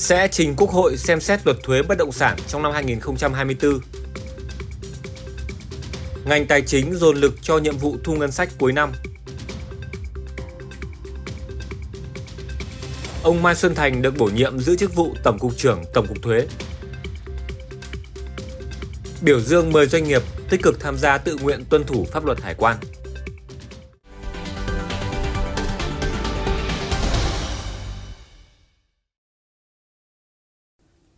Sẽ trình Quốc hội xem xét luật thuế bất động sản trong năm 2024. Ngành tài chính dồn lực cho nhiệm vụ thu ngân sách cuối năm. Ông Mai Xuân Thành được bổ nhiệm giữ chức vụ Tổng cục trưởng Tổng cục Thuế. Biểu dương 10 doanh nghiệp tích cực tham gia tự nguyện tuân thủ pháp luật hải quan.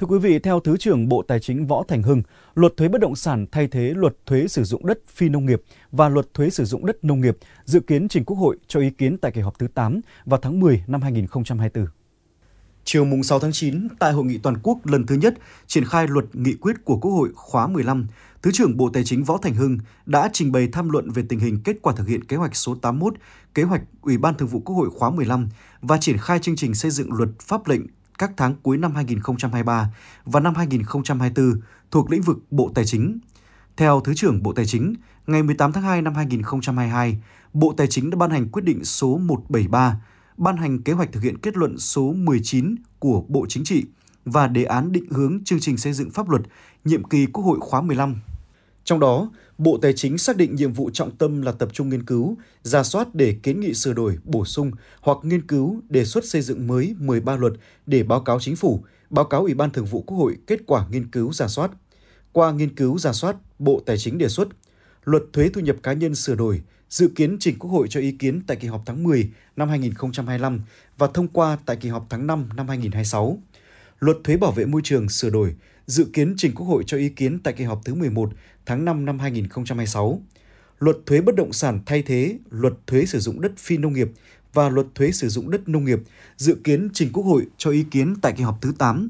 Thưa quý vị, theo Thứ trưởng Bộ Tài chính Võ Thành Hưng, luật thuế bất động sản thay thế luật thuế sử dụng đất phi nông nghiệp và luật thuế sử dụng đất nông nghiệp dự kiến trình Quốc hội cho ý kiến tại kỳ họp thứ 8 vào tháng 10 năm 2024. Chiều mùng 6 tháng 9, tại hội nghị toàn quốc lần thứ nhất triển khai luật nghị quyết của Quốc hội khóa 15, Thứ trưởng Bộ Tài chính Võ Thành Hưng đã trình bày tham luận về tình hình kết quả thực hiện kế hoạch số 81, kế hoạch Ủy ban Thường vụ Quốc hội khóa 15 và triển khai chương trình xây dựng luật pháp lệnh các tháng cuối năm 2023 và năm 2024 thuộc lĩnh vực Bộ Tài chính. Theo Thứ trưởng Bộ Tài chính, ngày 18 tháng 2 năm 2022, Bộ Tài chính đã ban hành quyết định số 173, ban hành kế hoạch thực hiện kết luận số 19 của Bộ Chính trị và đề án định hướng chương trình xây dựng pháp luật nhiệm kỳ Quốc hội khóa 15 trong đó, Bộ Tài chính xác định nhiệm vụ trọng tâm là tập trung nghiên cứu, ra soát để kiến nghị sửa đổi, bổ sung hoặc nghiên cứu đề xuất xây dựng mới 13 luật để báo cáo chính phủ, báo cáo Ủy ban Thường vụ Quốc hội kết quả nghiên cứu ra soát. Qua nghiên cứu ra soát, Bộ Tài chính đề xuất luật thuế thu nhập cá nhân sửa đổi, dự kiến trình Quốc hội cho ý kiến tại kỳ họp tháng 10 năm 2025 và thông qua tại kỳ họp tháng 5 năm 2026. Luật thuế bảo vệ môi trường sửa đổi, dự kiến trình Quốc hội cho ý kiến tại kỳ họp thứ 11 tháng 5 năm 2026. Luật thuế bất động sản thay thế luật thuế sử dụng đất phi nông nghiệp và luật thuế sử dụng đất nông nghiệp dự kiến trình Quốc hội cho ý kiến tại kỳ họp thứ 8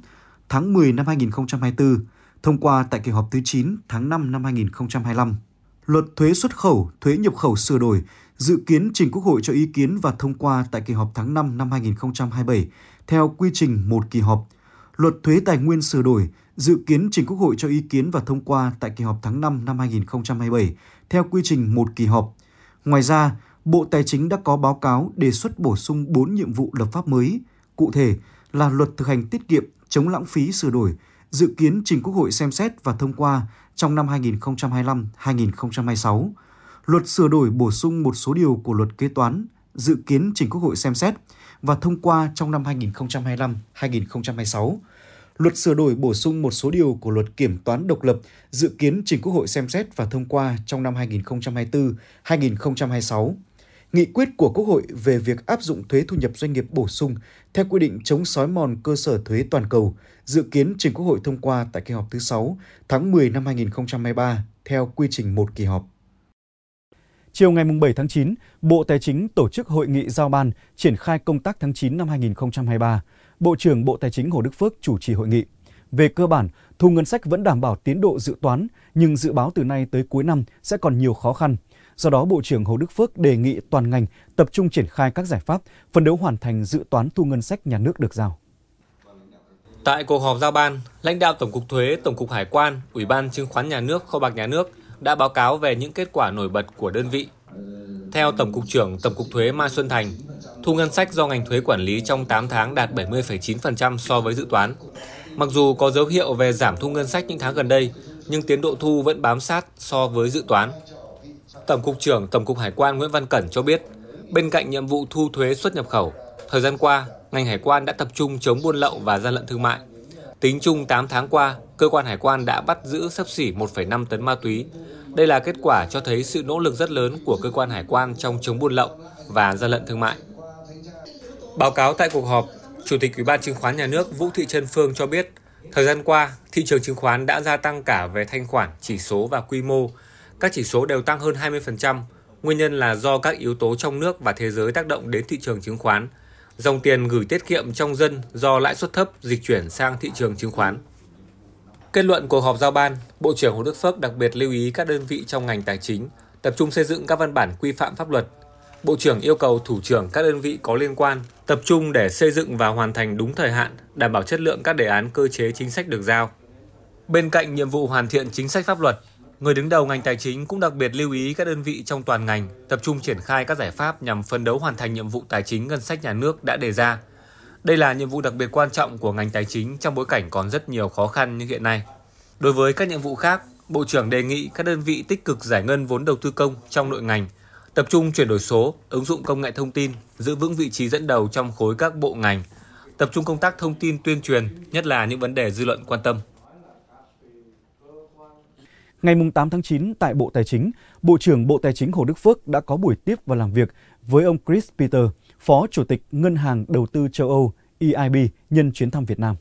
tháng 10 năm 2024, thông qua tại kỳ họp thứ 9 tháng 5 năm 2025. Luật thuế xuất khẩu, thuế nhập khẩu sửa đổi dự kiến trình Quốc hội cho ý kiến và thông qua tại kỳ họp tháng 5 năm 2027 theo quy trình một kỳ họp. Luật thuế tài nguyên sửa đổi dự kiến trình Quốc hội cho ý kiến và thông qua tại kỳ họp tháng 5 năm 2027 theo quy trình một kỳ họp. Ngoài ra, Bộ Tài chính đã có báo cáo đề xuất bổ sung 4 nhiệm vụ lập pháp mới, cụ thể là luật thực hành tiết kiệm, chống lãng phí sửa đổi, dự kiến trình Quốc hội xem xét và thông qua trong năm 2025-2026. Luật sửa đổi bổ sung một số điều của luật kế toán, dự kiến trình Quốc hội xem xét và thông qua trong năm 2025-2026 Luật sửa đổi bổ sung một số điều của luật kiểm toán độc lập dự kiến trình Quốc hội xem xét và thông qua trong năm 2024-2026. Nghị quyết của Quốc hội về việc áp dụng thuế thu nhập doanh nghiệp bổ sung theo quy định chống sói mòn cơ sở thuế toàn cầu dự kiến trình Quốc hội thông qua tại kỳ họp thứ 6 tháng 10 năm 2023 theo quy trình một kỳ họp. Chiều ngày 7 tháng 9, Bộ Tài chính tổ chức hội nghị giao ban triển khai công tác tháng 9 năm 2023. Bộ trưởng Bộ Tài chính Hồ Đức Phước chủ trì hội nghị. Về cơ bản, thu ngân sách vẫn đảm bảo tiến độ dự toán, nhưng dự báo từ nay tới cuối năm sẽ còn nhiều khó khăn. Do đó, Bộ trưởng Hồ Đức Phước đề nghị toàn ngành tập trung triển khai các giải pháp, phấn đấu hoàn thành dự toán thu ngân sách nhà nước được giao. Tại cuộc họp giao ban, lãnh đạo Tổng cục Thuế, Tổng cục Hải quan, Ủy ban Chứng khoán Nhà nước, Kho bạc Nhà nước đã báo cáo về những kết quả nổi bật của đơn vị. Theo Tổng cục trưởng Tổng cục Thuế Mai Xuân Thành, thu ngân sách do ngành thuế quản lý trong 8 tháng đạt 70,9% so với dự toán. Mặc dù có dấu hiệu về giảm thu ngân sách những tháng gần đây, nhưng tiến độ thu vẫn bám sát so với dự toán. Tổng cục trưởng Tổng cục Hải quan Nguyễn Văn Cẩn cho biết, bên cạnh nhiệm vụ thu thuế xuất nhập khẩu, thời gian qua, ngành hải quan đã tập trung chống buôn lậu và gian lận thương mại. Tính chung 8 tháng qua, cơ quan hải quan đã bắt giữ sấp xỉ 1,5 tấn ma túy. Đây là kết quả cho thấy sự nỗ lực rất lớn của cơ quan hải quan trong chống buôn lậu và gian lận thương mại. Báo cáo tại cuộc họp, Chủ tịch Ủy ban Chứng khoán Nhà nước Vũ Thị Trân Phương cho biết, thời gian qua, thị trường chứng khoán đã gia tăng cả về thanh khoản, chỉ số và quy mô. Các chỉ số đều tăng hơn 20%. Nguyên nhân là do các yếu tố trong nước và thế giới tác động đến thị trường chứng khoán. Dòng tiền gửi tiết kiệm trong dân do lãi suất thấp dịch chuyển sang thị trường chứng khoán. Kết luận cuộc họp giao ban, Bộ trưởng Hồ Đức Phước đặc biệt lưu ý các đơn vị trong ngành tài chính tập trung xây dựng các văn bản quy phạm pháp luật. Bộ trưởng yêu cầu thủ trưởng các đơn vị có liên quan tập trung để xây dựng và hoàn thành đúng thời hạn, đảm bảo chất lượng các đề án cơ chế chính sách được giao. Bên cạnh nhiệm vụ hoàn thiện chính sách pháp luật, người đứng đầu ngành tài chính cũng đặc biệt lưu ý các đơn vị trong toàn ngành tập trung triển khai các giải pháp nhằm phấn đấu hoàn thành nhiệm vụ tài chính ngân sách nhà nước đã đề ra. Đây là nhiệm vụ đặc biệt quan trọng của ngành tài chính trong bối cảnh còn rất nhiều khó khăn như hiện nay. Đối với các nhiệm vụ khác, Bộ trưởng đề nghị các đơn vị tích cực giải ngân vốn đầu tư công trong nội ngành, tập trung chuyển đổi số, ứng dụng công nghệ thông tin, giữ vững vị trí dẫn đầu trong khối các bộ ngành, tập trung công tác thông tin tuyên truyền, nhất là những vấn đề dư luận quan tâm. Ngày 8 tháng 9 tại Bộ Tài chính, Bộ trưởng Bộ Tài chính Hồ Đức Phước đã có buổi tiếp và làm việc với ông Chris Peter, Phó Chủ tịch Ngân hàng Đầu tư châu Âu EIB nhân chuyến thăm Việt Nam.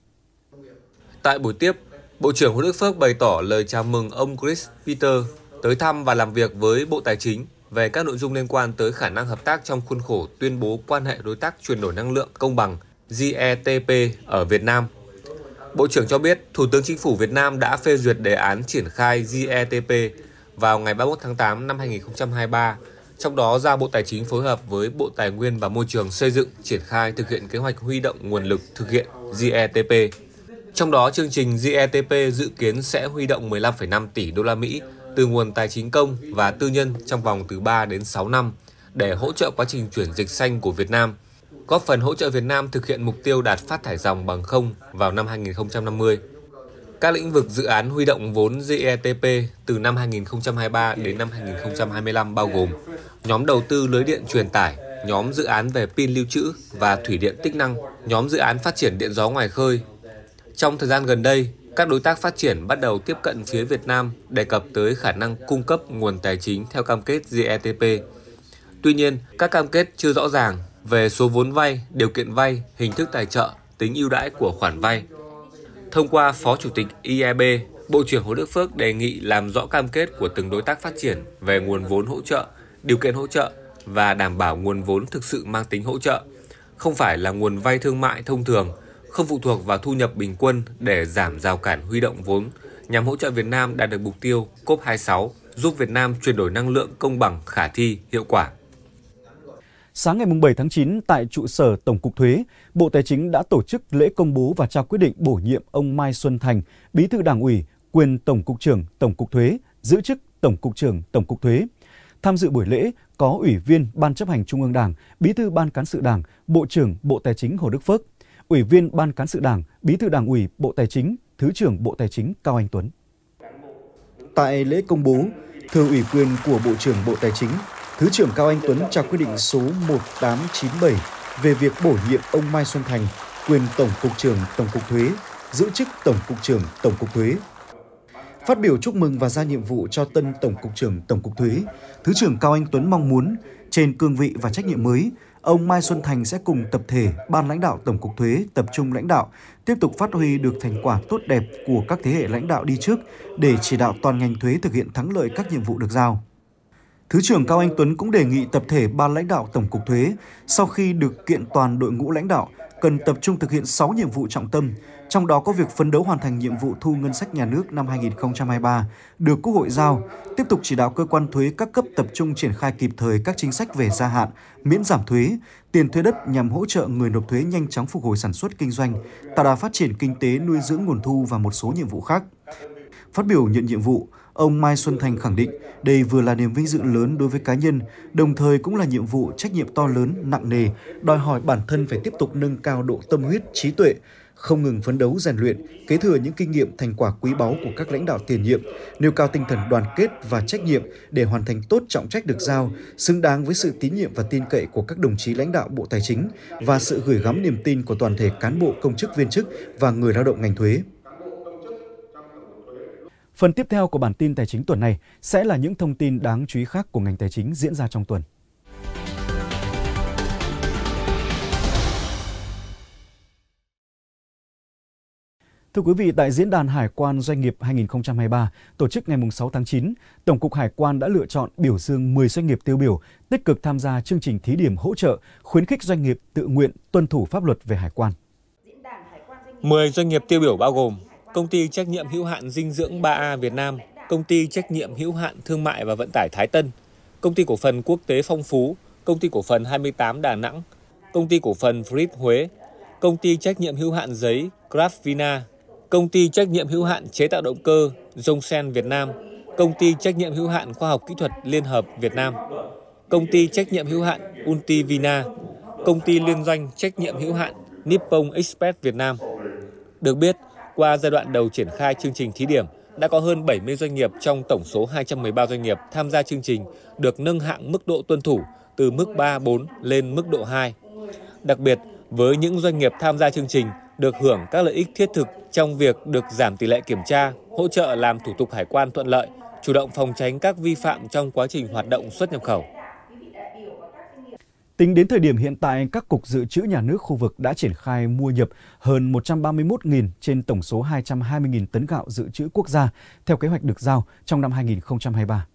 Tại buổi tiếp, Bộ trưởng Hồ Đức Phước bày tỏ lời chào mừng ông Chris Peter tới thăm và làm việc với Bộ Tài chính về các nội dung liên quan tới khả năng hợp tác trong khuôn khổ tuyên bố quan hệ đối tác chuyển đổi năng lượng công bằng GETP ở Việt Nam. Bộ trưởng cho biết Thủ tướng Chính phủ Việt Nam đã phê duyệt đề án triển khai GETP vào ngày 31 tháng 8 năm 2023, trong đó giao Bộ Tài chính phối hợp với Bộ Tài nguyên và Môi trường xây dựng triển khai thực hiện kế hoạch huy động nguồn lực thực hiện GETP. Trong đó, chương trình GETP dự kiến sẽ huy động 15,5 tỷ đô la Mỹ từ nguồn tài chính công và tư nhân trong vòng từ 3 đến 6 năm để hỗ trợ quá trình chuyển dịch xanh của Việt Nam, góp phần hỗ trợ Việt Nam thực hiện mục tiêu đạt phát thải dòng bằng không vào năm 2050. Các lĩnh vực dự án huy động vốn GETP từ năm 2023 đến năm 2025 bao gồm nhóm đầu tư lưới điện truyền tải, nhóm dự án về pin lưu trữ và thủy điện tích năng, nhóm dự án phát triển điện gió ngoài khơi. Trong thời gian gần đây, các đối tác phát triển bắt đầu tiếp cận phía Việt Nam đề cập tới khả năng cung cấp nguồn tài chính theo cam kết GETP. Tuy nhiên, các cam kết chưa rõ ràng về số vốn vay, điều kiện vay, hình thức tài trợ, tính ưu đãi của khoản vay. Thông qua Phó Chủ tịch IEB, Bộ trưởng Hồ Đức Phước đề nghị làm rõ cam kết của từng đối tác phát triển về nguồn vốn hỗ trợ, điều kiện hỗ trợ và đảm bảo nguồn vốn thực sự mang tính hỗ trợ, không phải là nguồn vay thương mại thông thường, không phụ thuộc vào thu nhập bình quân để giảm rào cản huy động vốn nhằm hỗ trợ Việt Nam đạt được mục tiêu COP26, giúp Việt Nam chuyển đổi năng lượng công bằng, khả thi, hiệu quả. Sáng ngày 7 tháng 9 tại trụ sở Tổng cục Thuế, Bộ Tài chính đã tổ chức lễ công bố và trao quyết định bổ nhiệm ông Mai Xuân Thành, Bí thư Đảng ủy, quyền Tổng cục trưởng Tổng cục Thuế, giữ chức Tổng cục trưởng Tổng cục Thuế. Tham dự buổi lễ có Ủy viên Ban chấp hành Trung ương Đảng, Bí thư Ban cán sự Đảng, Bộ trưởng Bộ Tài chính Hồ Đức Phước, Ủy viên Ban cán sự Đảng, Bí thư Đảng ủy Bộ Tài chính, Thứ trưởng Bộ Tài chính Cao Anh Tuấn. Tại lễ công bố, thưa ủy quyền của Bộ trưởng Bộ Tài chính, Thứ trưởng Cao Anh Tuấn trao quyết định số 1897 về việc bổ nhiệm ông Mai Xuân Thành, quyền Tổng cục trưởng Tổng cục Thuế, giữ chức Tổng cục trưởng Tổng cục Thuế. Phát biểu chúc mừng và ra nhiệm vụ cho tân Tổng cục trưởng Tổng cục Thuế, Thứ trưởng Cao Anh Tuấn mong muốn trên cương vị và trách nhiệm mới, ông Mai Xuân Thành sẽ cùng tập thể ban lãnh đạo Tổng cục Thuế tập trung lãnh đạo, tiếp tục phát huy được thành quả tốt đẹp của các thế hệ lãnh đạo đi trước để chỉ đạo toàn ngành thuế thực hiện thắng lợi các nhiệm vụ được giao. Thứ trưởng Cao Anh Tuấn cũng đề nghị tập thể ban lãnh đạo Tổng cục Thuế sau khi được kiện toàn đội ngũ lãnh đạo cần tập trung thực hiện 6 nhiệm vụ trọng tâm, trong đó có việc phấn đấu hoàn thành nhiệm vụ thu ngân sách nhà nước năm 2023 được Quốc hội giao, tiếp tục chỉ đạo cơ quan thuế các cấp tập trung triển khai kịp thời các chính sách về gia hạn, miễn giảm thuế, tiền thuế đất nhằm hỗ trợ người nộp thuế nhanh chóng phục hồi sản xuất kinh doanh, tạo đà phát triển kinh tế nuôi dưỡng nguồn thu và một số nhiệm vụ khác. Phát biểu nhận nhiệm vụ, Ông Mai Xuân Thành khẳng định đây vừa là niềm vinh dự lớn đối với cá nhân, đồng thời cũng là nhiệm vụ trách nhiệm to lớn, nặng nề, đòi hỏi bản thân phải tiếp tục nâng cao độ tâm huyết, trí tuệ, không ngừng phấn đấu rèn luyện, kế thừa những kinh nghiệm thành quả quý báu của các lãnh đạo tiền nhiệm, nêu cao tinh thần đoàn kết và trách nhiệm để hoàn thành tốt trọng trách được giao, xứng đáng với sự tín nhiệm và tin cậy của các đồng chí lãnh đạo Bộ Tài chính và sự gửi gắm niềm tin của toàn thể cán bộ công chức viên chức và người lao động ngành thuế. Phần tiếp theo của bản tin tài chính tuần này sẽ là những thông tin đáng chú ý khác của ngành tài chính diễn ra trong tuần. Thưa quý vị, tại Diễn đàn Hải quan Doanh nghiệp 2023 tổ chức ngày 6 tháng 9, Tổng cục Hải quan đã lựa chọn biểu dương 10 doanh nghiệp tiêu biểu tích cực tham gia chương trình thí điểm hỗ trợ khuyến khích doanh nghiệp tự nguyện tuân thủ pháp luật về hải quan. 10 doanh nghiệp tiêu biểu bao gồm Công ty trách nhiệm hữu hạn dinh dưỡng 3A Việt Nam, Công ty trách nhiệm hữu hạn thương mại và vận tải Thái Tân, Công ty cổ phần quốc tế Phong Phú, Công ty cổ phần 28 Đà Nẵng, Công ty cổ phần Frit Huế, Công ty trách nhiệm hữu hạn giấy Grafvina, Công ty trách nhiệm hữu hạn chế tạo động cơ Jongsen Việt Nam, Công ty trách nhiệm hữu hạn khoa học kỹ thuật Liên hợp Việt Nam, Công ty trách nhiệm hữu hạn Ultivina, Công ty liên doanh trách nhiệm hữu hạn Nippon Express Việt Nam. Được biết, qua giai đoạn đầu triển khai chương trình thí điểm, đã có hơn 70 doanh nghiệp trong tổng số 213 doanh nghiệp tham gia chương trình được nâng hạng mức độ tuân thủ từ mức 3, 4 lên mức độ 2. Đặc biệt, với những doanh nghiệp tham gia chương trình được hưởng các lợi ích thiết thực trong việc được giảm tỷ lệ kiểm tra, hỗ trợ làm thủ tục hải quan thuận lợi, chủ động phòng tránh các vi phạm trong quá trình hoạt động xuất nhập khẩu. Tính đến thời điểm hiện tại, các cục dự trữ nhà nước khu vực đã triển khai mua nhập hơn 131.000 trên tổng số 220.000 tấn gạo dự trữ quốc gia theo kế hoạch được giao trong năm 2023.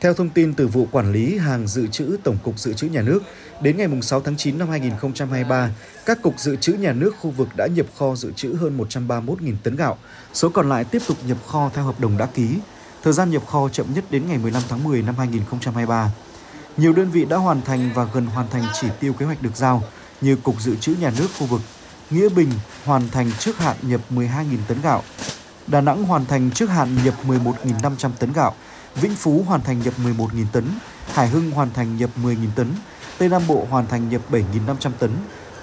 Theo thông tin từ vụ quản lý hàng dự trữ Tổng cục Dự trữ Nhà nước, đến ngày 6 tháng 9 năm 2023, các cục dự trữ nhà nước khu vực đã nhập kho dự trữ hơn 131.000 tấn gạo, số còn lại tiếp tục nhập kho theo hợp đồng đã ký. Thời gian nhập kho chậm nhất đến ngày 15 tháng 10 năm 2023. Nhiều đơn vị đã hoàn thành và gần hoàn thành chỉ tiêu kế hoạch được giao như Cục Dự trữ Nhà nước khu vực, Nghĩa Bình hoàn thành trước hạn nhập 12.000 tấn gạo, Đà Nẵng hoàn thành trước hạn nhập 11.500 tấn gạo, Vĩnh Phú hoàn thành nhập 11.000 tấn, Hải Hưng hoàn thành nhập 10.000 tấn, Tây Nam Bộ hoàn thành nhập 7.500 tấn.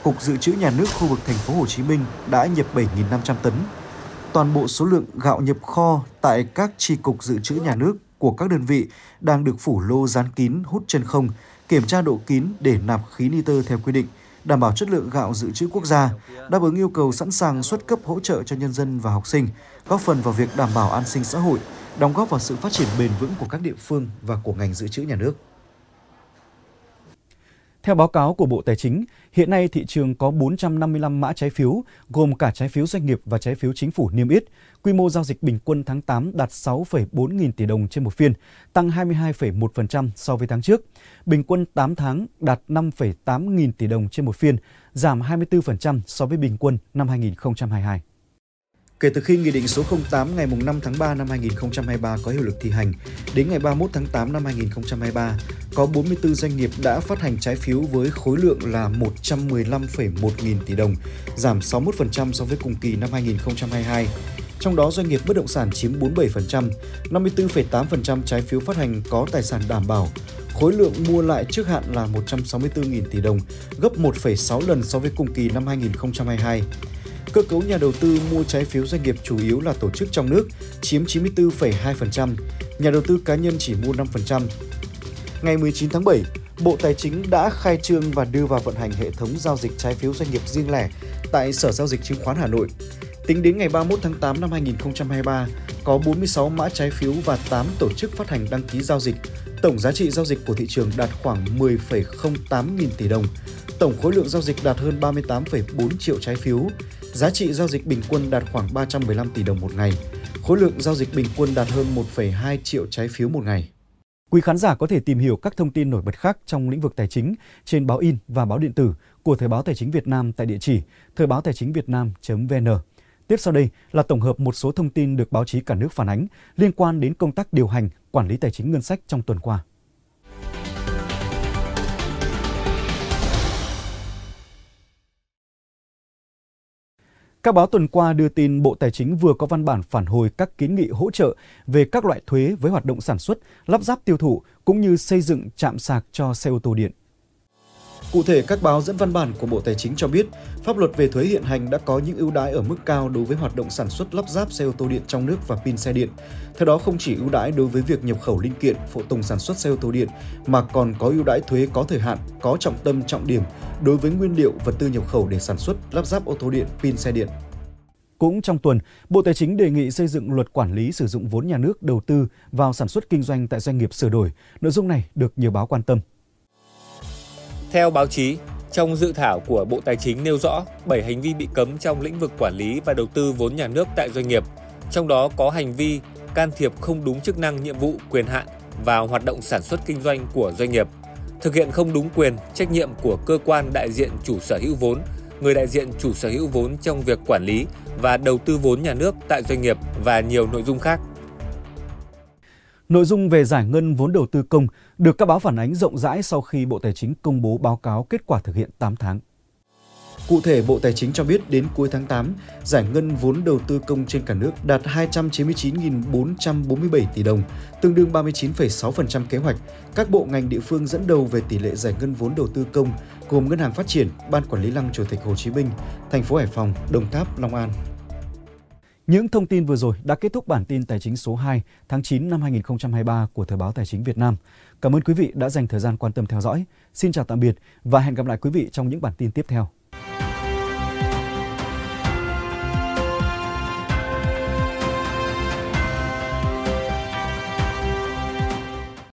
Cục Dự trữ Nhà nước khu vực thành phố Hồ Chí Minh đã nhập 7.500 tấn. Toàn bộ số lượng gạo nhập kho tại các chi cục dự trữ nhà nước của các đơn vị đang được phủ lô dán kín hút chân không, kiểm tra độ kín để nạp khí nitơ theo quy định, đảm bảo chất lượng gạo dự trữ quốc gia, đáp ứng yêu cầu sẵn sàng xuất cấp hỗ trợ cho nhân dân và học sinh, góp phần vào việc đảm bảo an sinh xã hội, đóng góp vào sự phát triển bền vững của các địa phương và của ngành dự trữ nhà nước. Theo báo cáo của Bộ Tài chính, hiện nay thị trường có 455 mã trái phiếu, gồm cả trái phiếu doanh nghiệp và trái phiếu chính phủ niêm yết. Quy mô giao dịch bình quân tháng 8 đạt 6,4 nghìn tỷ đồng trên một phiên, tăng 22,1% so với tháng trước. Bình quân 8 tháng đạt 5,8 nghìn tỷ đồng trên một phiên, giảm 24% so với bình quân năm 2022. Kể từ khi Nghị định số 08 ngày 5 tháng 3 năm 2023 có hiệu lực thi hành, đến ngày 31 tháng 8 năm 2023, có 44 doanh nghiệp đã phát hành trái phiếu với khối lượng là 115,1 nghìn tỷ đồng, giảm 61% so với cùng kỳ năm 2022. Trong đó doanh nghiệp bất động sản chiếm 47%, 54,8% trái phiếu phát hành có tài sản đảm bảo, khối lượng mua lại trước hạn là 164.000 tỷ đồng, gấp 1,6 lần so với cùng kỳ năm 2022. Cơ cấu nhà đầu tư mua trái phiếu doanh nghiệp chủ yếu là tổ chức trong nước, chiếm 94,2%, nhà đầu tư cá nhân chỉ mua 5%. Ngày 19 tháng 7, Bộ Tài chính đã khai trương và đưa vào vận hành hệ thống giao dịch trái phiếu doanh nghiệp riêng lẻ tại Sở Giao dịch Chứng khoán Hà Nội. Tính đến ngày 31 tháng 8 năm 2023, có 46 mã trái phiếu và 8 tổ chức phát hành đăng ký giao dịch. Tổng giá trị giao dịch của thị trường đạt khoảng 10,08 nghìn tỷ đồng. Tổng khối lượng giao dịch đạt hơn 38,4 triệu trái phiếu. Giá trị giao dịch bình quân đạt khoảng 315 tỷ đồng một ngày. Khối lượng giao dịch bình quân đạt hơn 1,2 triệu trái phiếu một ngày. Quý khán giả có thể tìm hiểu các thông tin nổi bật khác trong lĩnh vực tài chính trên báo in và báo điện tử của Thời báo Tài chính Việt Nam tại địa chỉ thời báo tài chính việt nam.vn. Tiếp sau đây là tổng hợp một số thông tin được báo chí cả nước phản ánh liên quan đến công tác điều hành, quản lý tài chính ngân sách trong tuần qua. Các báo tuần qua đưa tin Bộ Tài chính vừa có văn bản phản hồi các kiến nghị hỗ trợ về các loại thuế với hoạt động sản xuất, lắp ráp tiêu thụ cũng như xây dựng trạm sạc cho xe ô tô điện. Cụ thể, các báo dẫn văn bản của Bộ Tài chính cho biết, pháp luật về thuế hiện hành đã có những ưu đãi ở mức cao đối với hoạt động sản xuất lắp ráp xe ô tô điện trong nước và pin xe điện. Theo đó, không chỉ ưu đãi đối với việc nhập khẩu linh kiện, phụ tùng sản xuất xe ô tô điện, mà còn có ưu đãi thuế có thời hạn, có trọng tâm trọng điểm đối với nguyên liệu vật tư nhập khẩu để sản xuất lắp ráp ô tô điện, pin xe điện. Cũng trong tuần, Bộ Tài chính đề nghị xây dựng luật quản lý sử dụng vốn nhà nước đầu tư vào sản xuất kinh doanh tại doanh nghiệp sửa đổi. Nội dung này được nhiều báo quan tâm. Theo báo chí, trong dự thảo của Bộ Tài chính nêu rõ 7 hành vi bị cấm trong lĩnh vực quản lý và đầu tư vốn nhà nước tại doanh nghiệp, trong đó có hành vi can thiệp không đúng chức năng nhiệm vụ quyền hạn vào hoạt động sản xuất kinh doanh của doanh nghiệp, thực hiện không đúng quyền, trách nhiệm của cơ quan đại diện chủ sở hữu vốn người đại diện chủ sở hữu vốn trong việc quản lý và đầu tư vốn nhà nước tại doanh nghiệp và nhiều nội dung khác. Nội dung về giải ngân vốn đầu tư công được các báo phản ánh rộng rãi sau khi Bộ Tài chính công bố báo cáo kết quả thực hiện 8 tháng. Cụ thể, Bộ Tài chính cho biết đến cuối tháng 8, giải ngân vốn đầu tư công trên cả nước đạt 299.447 tỷ đồng, tương đương 39,6% kế hoạch. Các bộ ngành địa phương dẫn đầu về tỷ lệ giải ngân vốn đầu tư công gồm Ngân hàng Phát triển, Ban Quản lý Lăng Chủ tịch Hồ Chí Minh, thành phố Hải Phòng, Đồng Tháp, Long An. Những thông tin vừa rồi đã kết thúc bản tin tài chính số 2 tháng 9 năm 2023 của Thời báo Tài chính Việt Nam. Cảm ơn quý vị đã dành thời gian quan tâm theo dõi. Xin chào tạm biệt và hẹn gặp lại quý vị trong những bản tin tiếp theo.